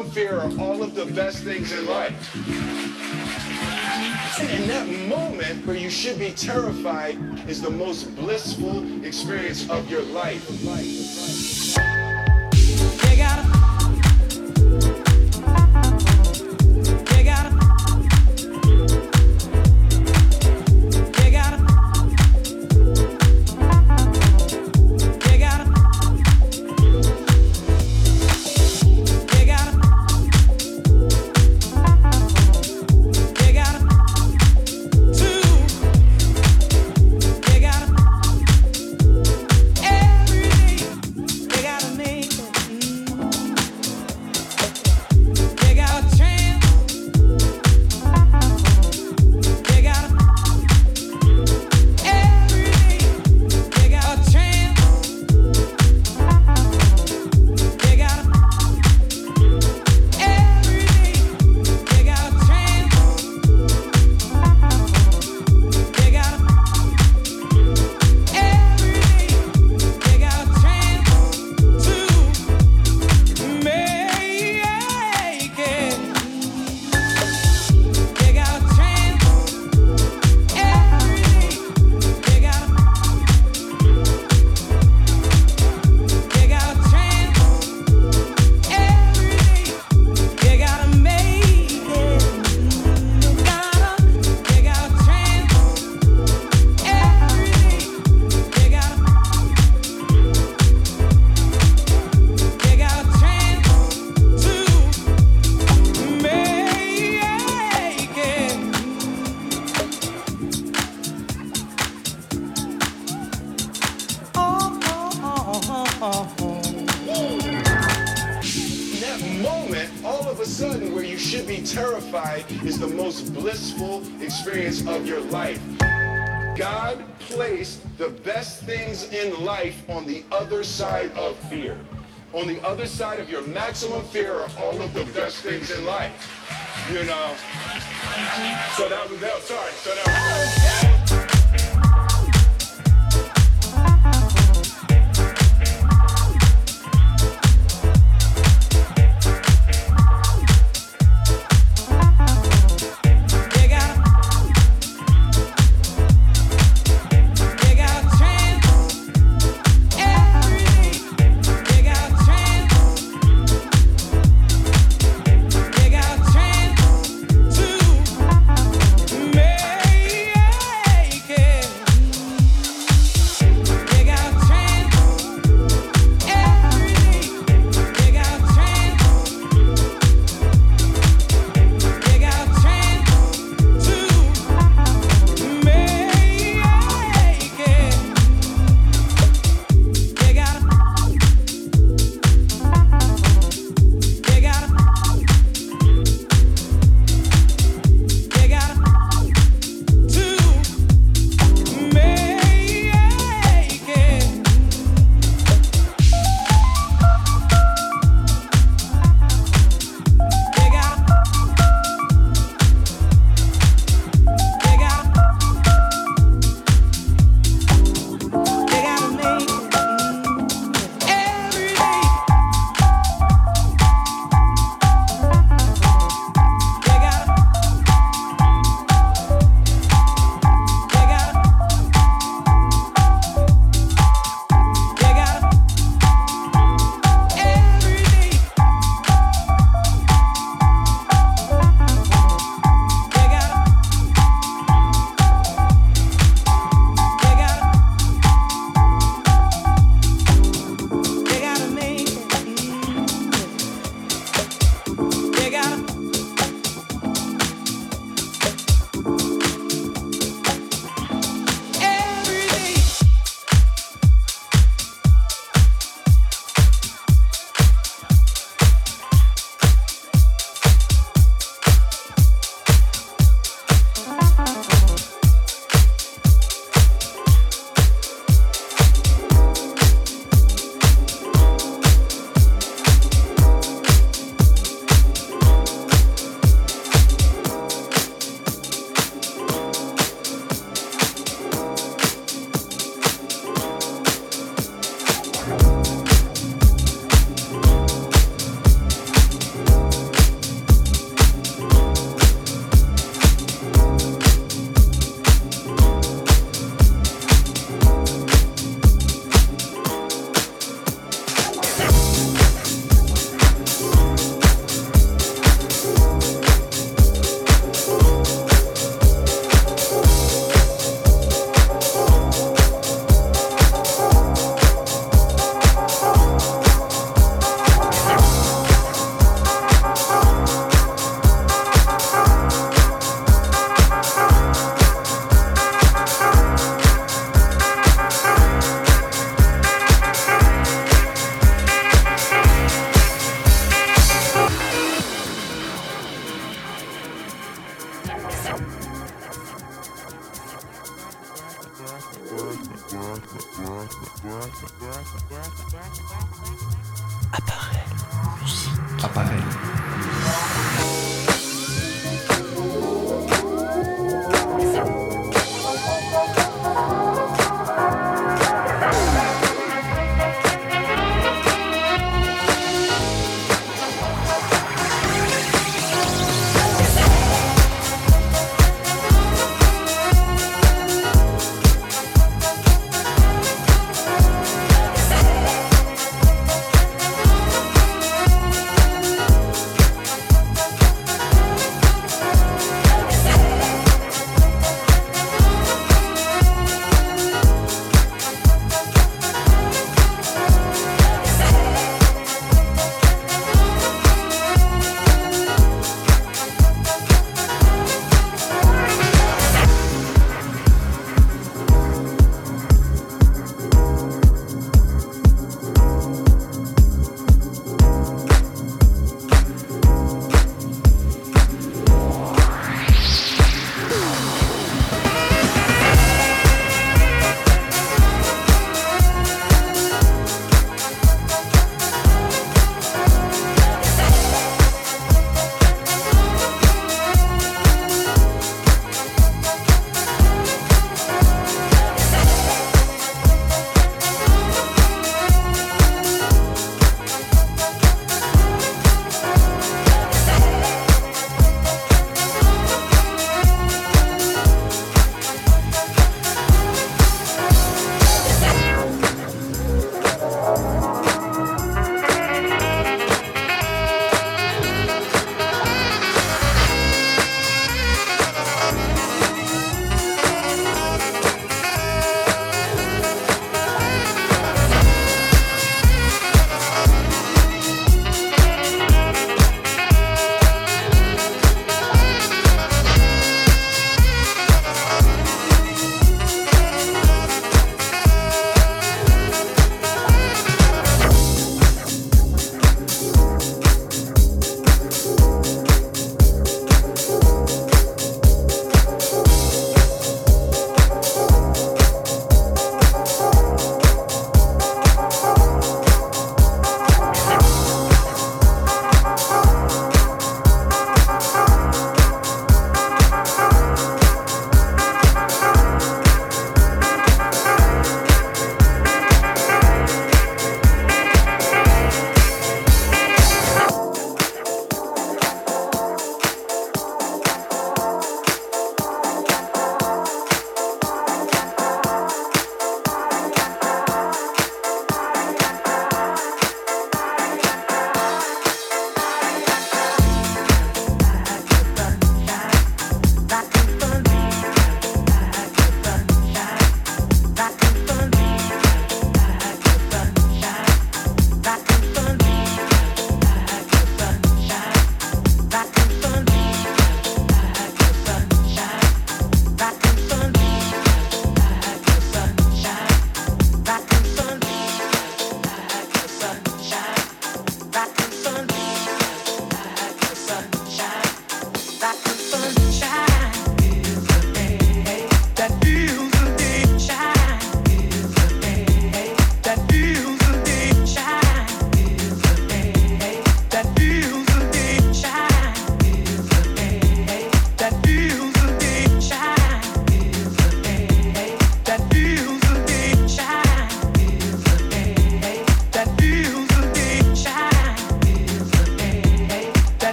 and fear are all of the best things in life. And in that moment where you should be terrified is the most blissful experience of your life. other side of your maximum fear are all of the best things in life. You know? So that was, that, sorry, so that was.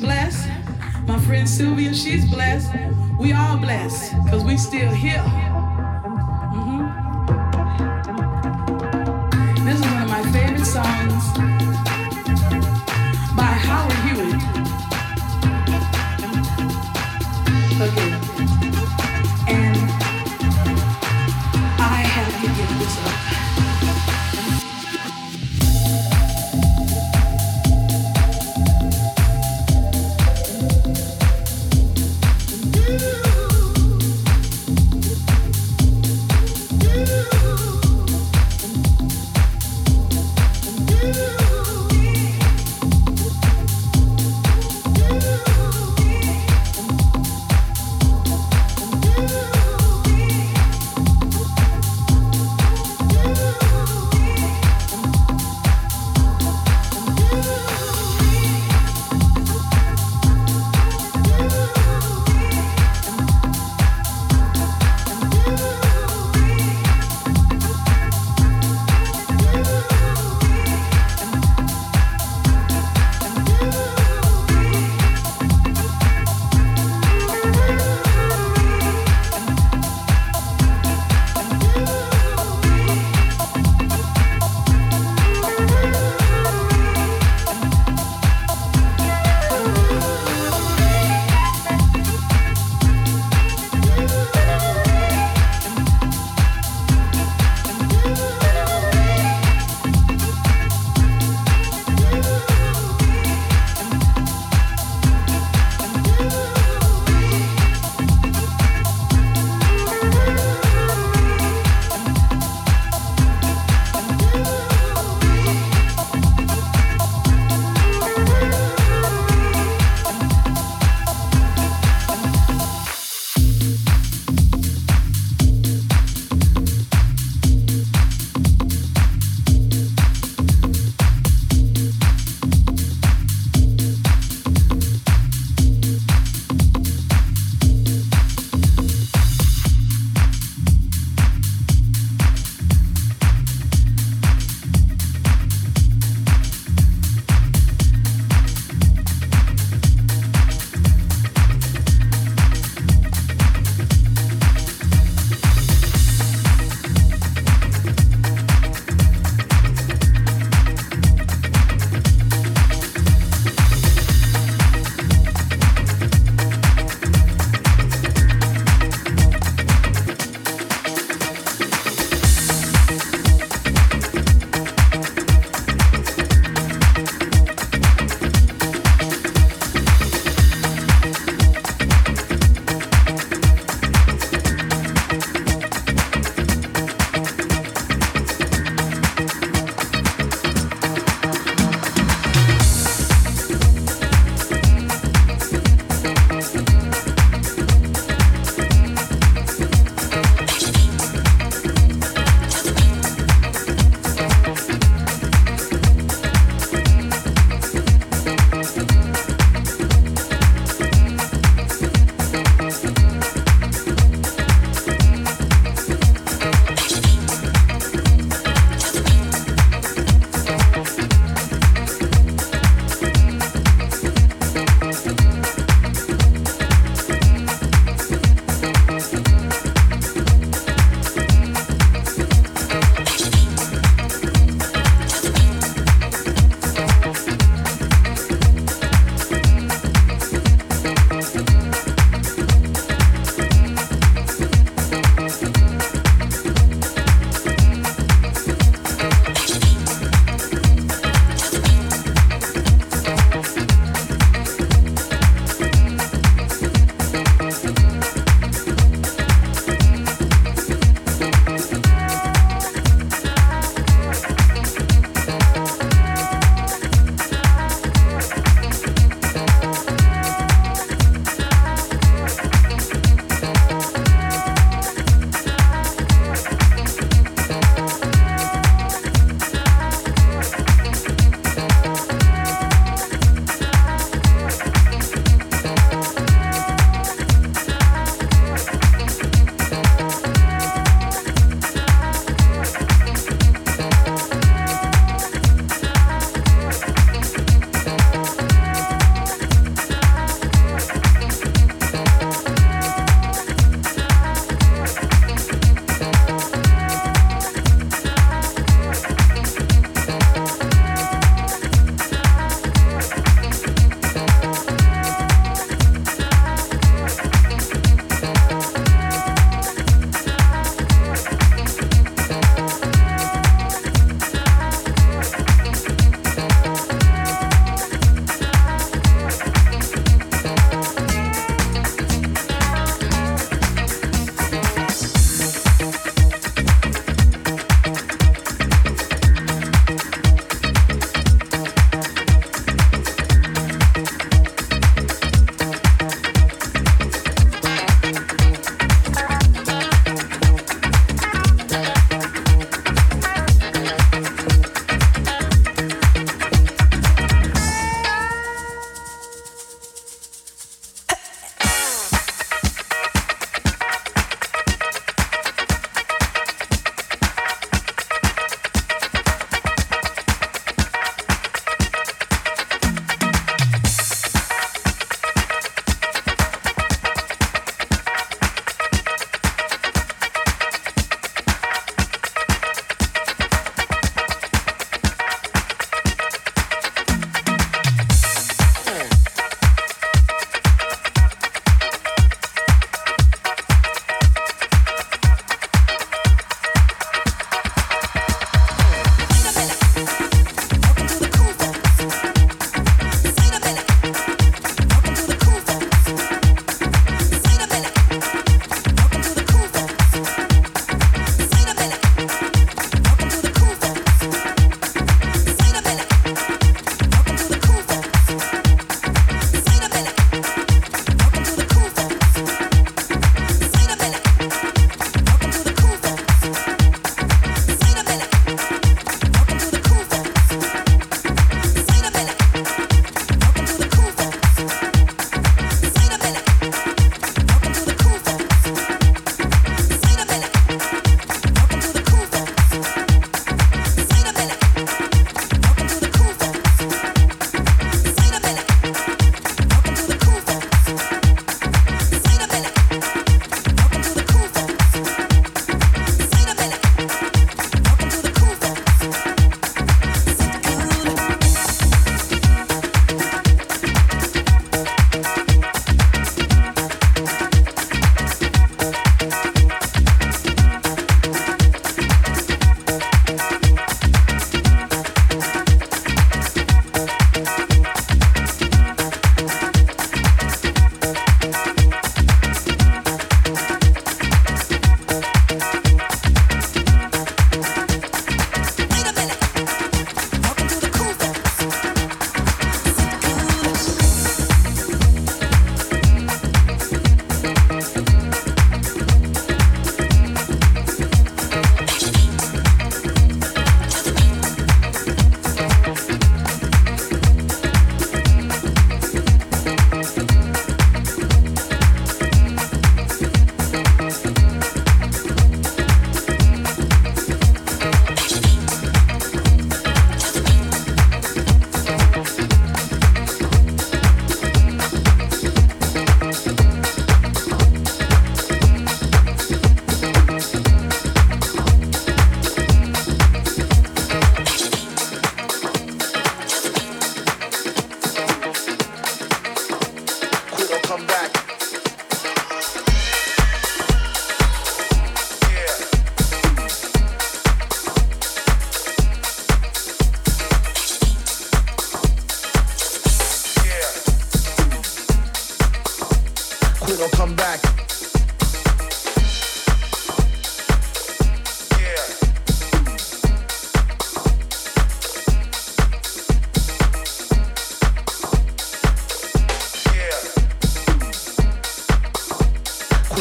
blessed. My friend Sylvia, she's blessed. We all blessed because we still here.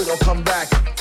it'll come back.